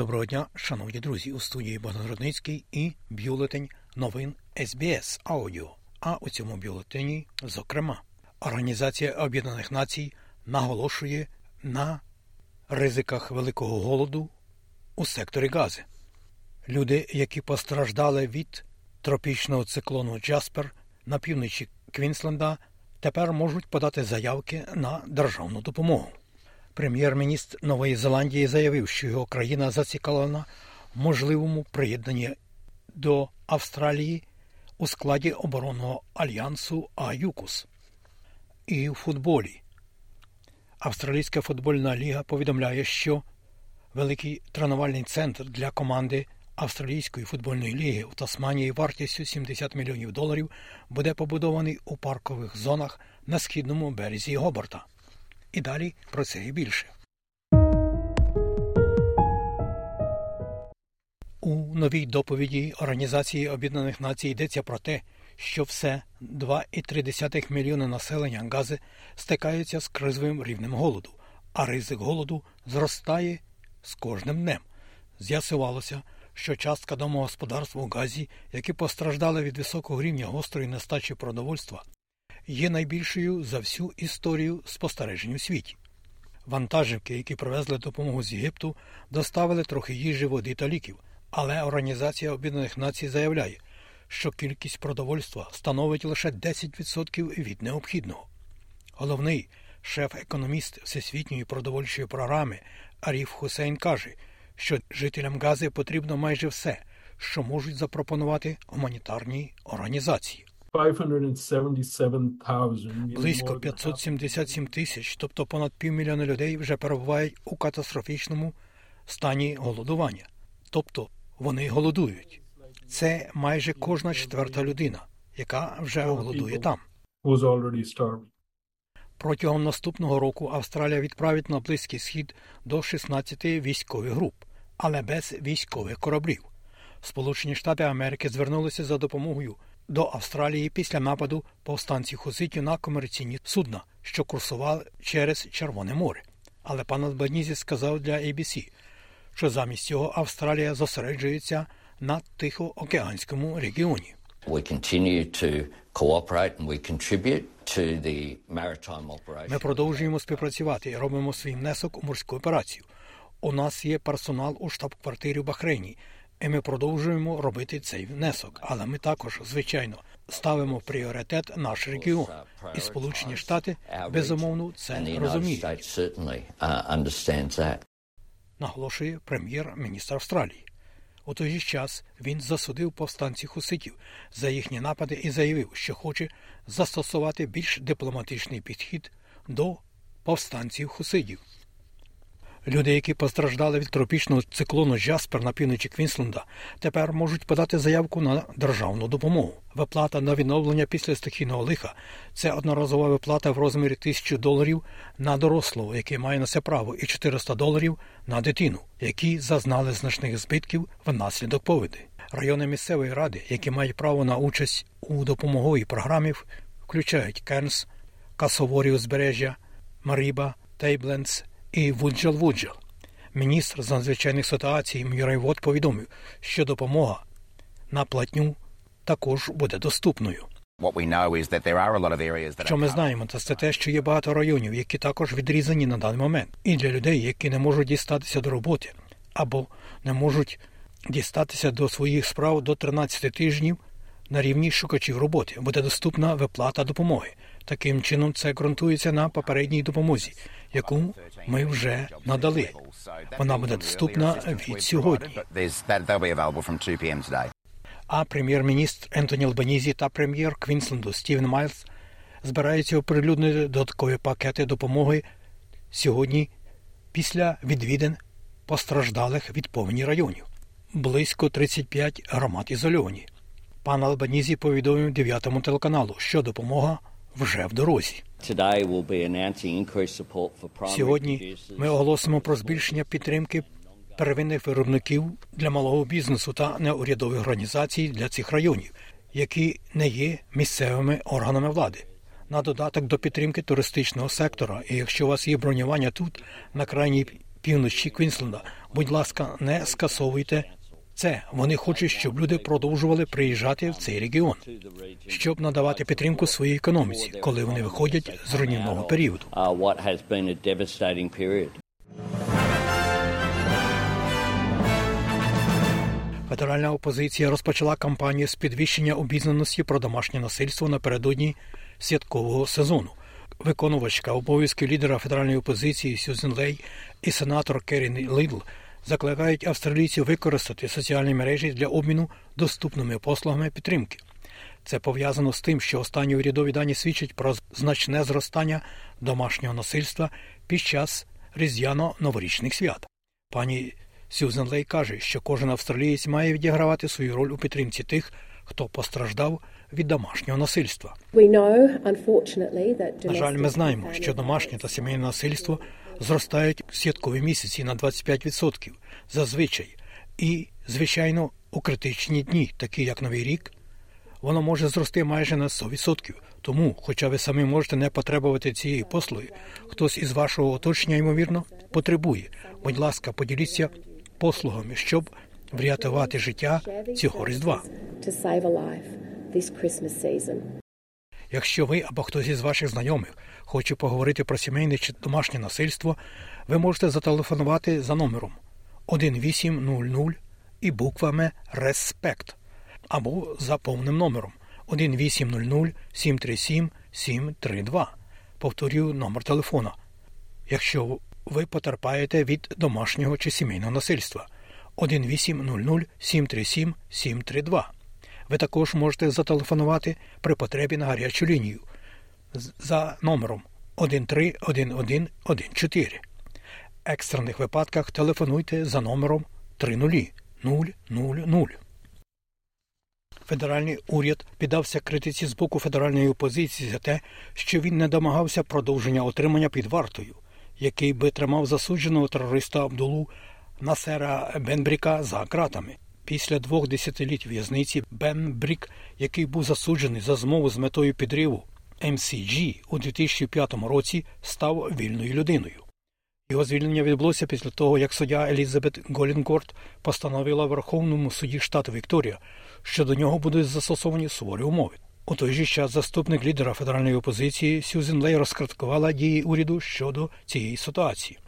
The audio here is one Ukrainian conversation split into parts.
Доброго дня, шановні друзі, у студії Богдан Рудницький і бюлетень новин СБС Аудіо. А у цьому бюлетені, зокрема, Організація Об'єднаних Націй наголошує на ризиках великого голоду у секторі Гази. Люди, які постраждали від тропічного циклону Джаспер на півночі Квінсленда, тепер можуть подати заявки на державну допомогу. Прем'єр-міністр Нової Зеландії заявив, що його країна зацікавлена в можливому приєднанні до Австралії у складі оборонного альянсу АЮКУС. І у футболі. Австралійська футбольна ліга повідомляє, що великий тренувальний центр для команди Австралійської футбольної ліги у Тасманії вартістю 70 мільйонів доларів буде побудований у паркових зонах на східному березі Гоборта. І далі про це і більше. У новій доповіді Організації Об'єднаних Націй йдеться про те, що все 2,3 мільйони населення Гази стикаються з кризовим рівнем голоду, а ризик голоду зростає з кожним днем. З'ясувалося, що частка домогосподарств у Газі, які постраждали від високого рівня гострої нестачі продовольства, є найбільшою за всю історію спостережень у світі. Вантажівки, які привезли допомогу з Єгипту, доставили трохи їжі, води та ліків, але Організація Об'єднаних Націй заявляє, що кількість продовольства становить лише 10% від необхідного. Головний шеф-економіст Всесвітньої продовольчої програми Аріф Хусейн каже, що жителям Гази потрібно майже все, що можуть запропонувати гуманітарні організації. Близько 577 тисяч, тобто понад півмільйона людей, вже перебувають у катастрофічному стані голодування, тобто вони голодують. Це майже кожна четверта людина, яка вже голодує там. Протягом наступного року Австралія відправить на Близький Схід до 16 військових груп, але без військових кораблів. Сполучені Штати Америки звернулися за допомогою до Австралії після нападу повстанців хуситів на комерційні судна, що курсували через Червоне море. Але пан Албанізі сказав для ABC, що замість цього Австралія зосереджується на Тихоокеанському регіоні. Ми продовжуємо співпрацювати і робимо свій внесок у морську операцію. У нас є персонал у штаб-квартирі в Бахрейні, і ми продовжуємо робити цей внесок. Але ми також, звичайно, ставимо в пріоритет наш регіон. І Сполучені Штати безумовно це розуміють. Наголошує прем'єр-міністр Австралії. У той же час він засудив повстанців хуситів за їхні напади і заявив, що хоче застосувати більш дипломатичний підхід до повстанців хусидів. Люди, які постраждали від тропічного циклону Джаспер на півночі Квінсленда, тепер можуть подати заявку на державну допомогу. Виплата на відновлення після стихійного лиха це одноразова виплата в розмірі тисячу доларів на дорослого, який має на це право, і 400 доларів на дитину, які зазнали значних збитків внаслідок повіді. Райони місцевої ради, які мають право на участь у допомоговій програмі, включають Кернс, Кассоварі узбережжя, Маріба, Тейблендс і Вуджал Вуджал. Міністр з надзвичайних ситуацій Мюррей Ватт повідомив, що допомога на оплату також буде доступною. Що ми знаємо, то це те, що є багато районів, які також відрізані на даний момент, і для людей, які не можуть дістатися до роботи або не можуть дістатися до своїх справ до 13 тижнів на рівні шукачів роботи, буде доступна виплата допомоги. Таким чином, це ґрунтується на попередній допомозі, яку ми вже надали. Вона буде доступна від сьогодні. А прем'єр-міністр Ентоні Албанізі та прем'єр Квінсленду Стівен Майлз збираються оприлюднити додаткові пакети допомоги сьогодні після відвідин постраждалих від повені районів. Близько 35 громад ізольовані. Пан Албанізі повідомив дев'ятому телеканалу, що допомога вже в дорозі. Сьогодні ми оголосимо про збільшення підтримки первинних виробників для малого бізнесу та неурядових організацій для цих районів, які не є місцевими органами влади. На додаток до підтримки туристичного сектора, і якщо у вас є бронювання тут, на крайній півночі Квінсленда. Будь ласка, не скасовуйте це. Вони хочуть, щоб люди продовжували приїжджати в цей регіон, щоб надавати підтримку своїй економіці, коли вони виходять з руйнівного періоду. Федеральна опозиція розпочала кампанію з підвищення обізнаності про домашнє насильство напередодні святкового сезону. Виконувачка обов'язків лідера федеральної опозиції Сюзен Лей і сенатор Керрін Лідделл закликають австралійців використати соціальні мережі для обміну доступними послугами підтримки. Це пов'язано з тим, що останні урядові дані свідчать про значне зростання домашнього насильства під час різдвяно-новорічних свят. Пані Сюзен Лей каже, що кожен австралієць має відігравати свою роль у підтримці тих, хто постраждав від домашнього насильства. На жаль, ми знаємо, що домашнє та сімейне насильство зростають в святкові місяці на 25% зазвичай, і, звичайно, у критичні дні, такі як Новий рік, воно може зрости майже на 100%. Тому, хоча ви самі можете не потребувати цієї послуги, хтось із вашого оточення, ймовірно, потребує. Будь ласка, поділіться послугами, щоб врятувати життя цього різдва. Якщо ви або хтось із ваших знайомих хоче поговорити про сімейне чи домашнє насильство, ви можете зателефонувати за номером 1800 і буквами Респект або за повним номером 1800 737 732. Повторюю номер телефона. Якщо ви потерпаєте від домашнього чи сімейного насильства 1800 737 732. Ви також можете зателефонувати при потребі на гарячу лінію за номером 131114. В екстрених випадках телефонуйте за номером 3000. Федеральний уряд піддався критиці з боку федеральної опозиції за те, що він не домагався продовження отримання під вартою, який би тримав засудженого терориста Абдулу Насера Бенбріка за ґратами. Після двох десятиліть в'язниці Бен Брік, який був засуджений за змову з метою підриву MCG у 2005 році, став вільною людиною. Його звільнення відбулося після того, як суддя Елізабет Голінгорд постановила Верховному суді штату Вікторія, що до нього будуть застосовані суворі умови. У той же час заступник лідера федеральної опозиції Сюзен Лей розкриткувала дії уряду щодо цієї ситуації.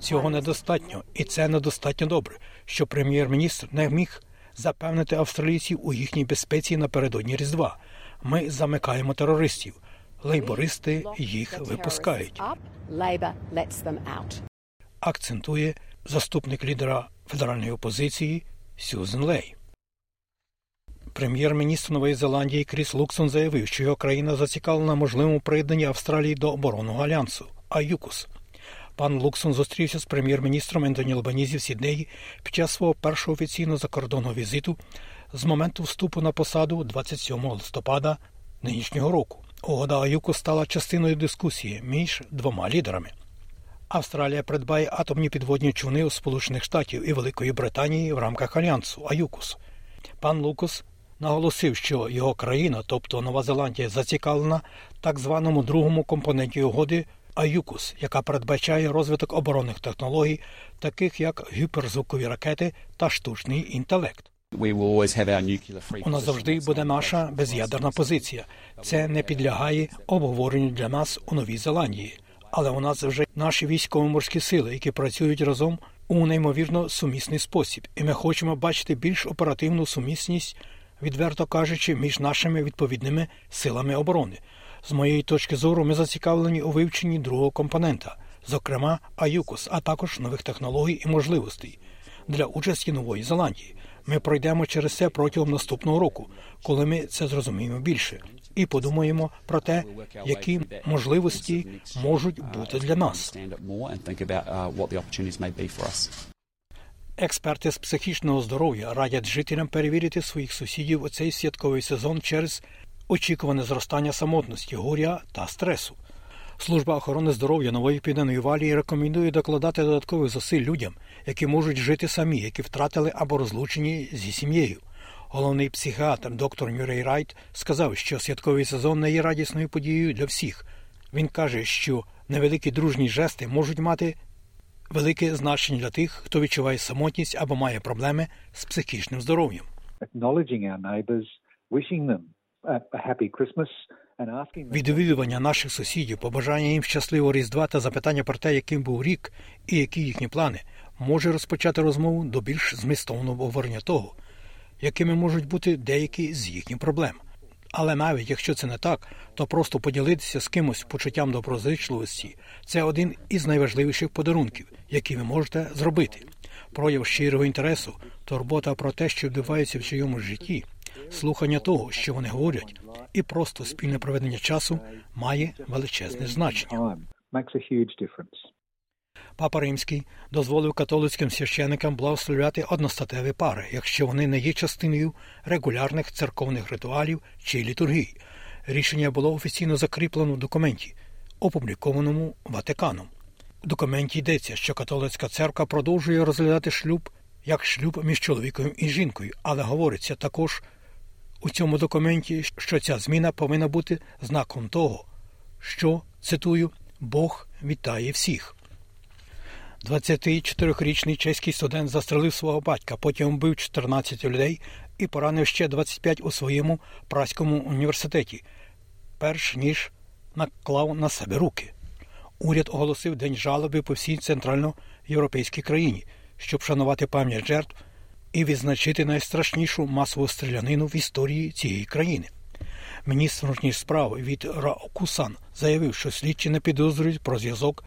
Цього недостатньо, і це недостатньо добре, що прем'єр-міністр не міг запевнити австралійців у їхній безпеці напередодні Різдва. Ми замикаємо терористів. Лейбористи їх випускають. Акцентує заступник лідера федеральної опозиції Сюзен Лей. Прем'єр-міністр Нової Зеландії Кріс Луксон заявив, що його країна зацікавлена можливому приєднанні Австралії до оборонного альянсу АЮКУС. Пан Луксон зустрівся з прем'єр-міністром Ентоні Албанізі в Сіднеї під час свого першого офіційного закордонного візиту з моменту вступу на посаду 27 листопада нинішнього року. Угода АЮКУС стала частиною дискусії між двома лідерами. Австралія придбає атомні підводні човни у Сполучених Штатів і Великої Британії в рамках альянсу АЮКУС. Пан Лукас наголосив, що його країна, тобто Нова Зеландія, зацікавлена так званому другому компоненті угоди АЮКУС, яка передбачає розвиток оборонних технологій, таких як гіперзвукові ракети та штучний інтелект. У нас завжди буде наша без'ядерна позиція. Це не підлягає обговоренню для нас у Новій Зеландії. Але у нас вже наші військово-морські сили, які працюють разом у неймовірно сумісний спосіб, і ми хочемо бачити більш оперативну сумісність відверто кажучи, між нашими відповідними силами оборони. З моєї точки зору, ми зацікавлені у вивченні другого компонента, зокрема АЮКОС, а також нових технологій і можливостей для участі Нової Зеландії. Ми пройдемо через це протягом наступного року, коли ми це зрозуміємо більше, і подумаємо про те, які можливості можуть бути для нас. Експерти з психічного здоров'я радять жителям перевірити своїх сусідів у цей святковий сезон через очікуване зростання самотності, горя та стресу. Служба охорони здоров'я нової південної валії рекомендує докладати додаткових зусиль людям, які можуть жити самі, які втратили або розлучені зі сім'єю. Головний психіатр доктор Мюррей Райт сказав, що святковий сезон не є радісною подією для всіх. Він каже, що невеликі дружні жести можуть мати велике значення для тих, хто відчуває самотність або має проблеми з психічним здоров'ям. Відвідування наших сусідів, побажання їм щасливого різдва та запитання про те, яким був рік і які їхні плани, може розпочати розмову до більш змістовного обговорення того, якими можуть бути деякі з їхніх проблем. Але навіть якщо це не так, то просто поділитися з кимось почуттям доброзичливості це один із найважливіших подарунків, які ви можете зробити. Прояв щирого інтересу, турбота про те, що відбувається в чиємусь житті, слухання того, що вони говорять, і просто спільне проведення часу має величезне значення. Папа Римський дозволив католицьким священикам благословляти одностатеві пари, якщо вони не є частиною регулярних церковних ритуалів чи літургій. Рішення було офіційно закріплено в документі, опублікованому Ватиканом. У документі йдеться, що католицька церква продовжує розглядати шлюб як шлюб між чоловіком і жінкою, але говориться також у цьому документі, що ця зміна повинна бути знаком того, що цитую Бог вітає всіх. 24-річний чеський студент застрелив свого батька, потім вбив 14 людей і поранив ще 25 у своєму праському університеті, перш ніж наклав на себе руки. Уряд оголосив день жалоби по всій центральноєвропейській країні, щоб шанувати пам'ять жертв і відзначити найстрашнішу масову стрілянину в історії цієї країни. Міністр внутрішніх справ від Раокусан заявив, що слідчі не підозрюють про зв'язок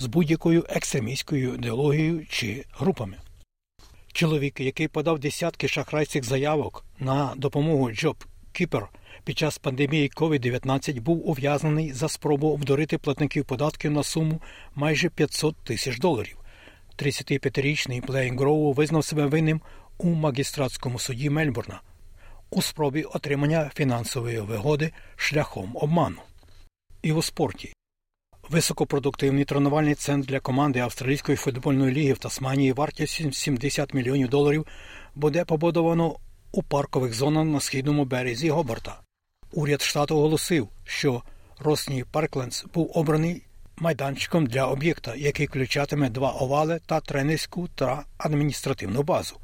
з будь-якою екстремістською ідеологією чи групами. Чоловік, який подав десятки шахрайських заявок на допомогу JobKeeper під час пандемії COVID-19, був ув'язнений за спробу обдурити платників податків на суму майже 500 тисяч доларів. 35-річний Плейн Гроу визнав себе винним у магістратському суді Мельбурна у спробі отримання фінансової вигоди шляхом обману. І у спорті Високопродуктивний тренувальний центр для команди Австралійської футбольної ліги в Тасманії вартістю 70 мільйонів доларів буде побудовано у паркових зонах на східному березі Гоборта. Уряд штату оголосив, що Росні Парклендс був обраний майданчиком для об'єкта, який включатиме два овали та тренерську та адміністративну базу.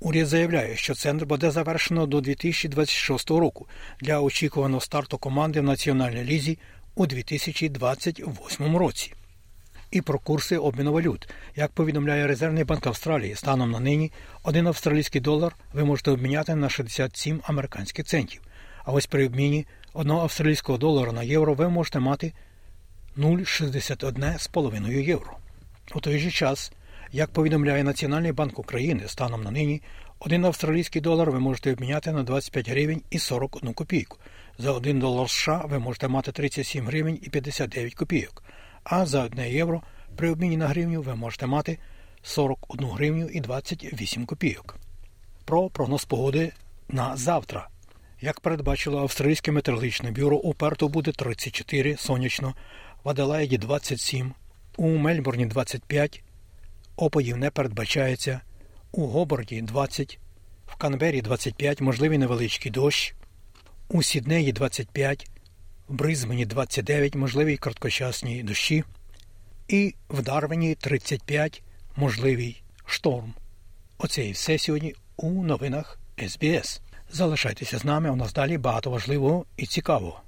Уряд заявляє, що центр буде завершено до 2026 року для очікуваного старту команди в національній лізі у 2028 році. І про курси обміну валют. Як повідомляє Резервний банк Австралії, станом на нині один австралійський долар ви можете обміняти на 67 американських центів. А ось при обміні одного австралійського долара на євро ви можете мати 0,61,5 євро. У той же час, як повідомляє Національний банк України, станом на нині один австралійський долар ви можете обміняти на 25 гривень і 41 копійку. За 1 долар США ви можете мати 37 гривень і 59 копійок, а за 1 євро при обміні на гривню ви можете мати 41 гривню і 28 копійок. Про прогноз погоди на завтра. Як передбачило Австралійське метеорологічне бюро, у Перту буде 34 сонячно, в Аделаїді 27, у Мельбурні 25, опадів не передбачається, у Гоборді 20, в Канбері 25, можливий невеличкий дощ, у Сіднеї 25, в Бризбені 29, можливі короткочасні дощі, і в Дарвені 35, можливий шторм. Оце і все сьогодні у новинах СБС. Залишайтеся з нами, у нас далі багато важливого і цікавого.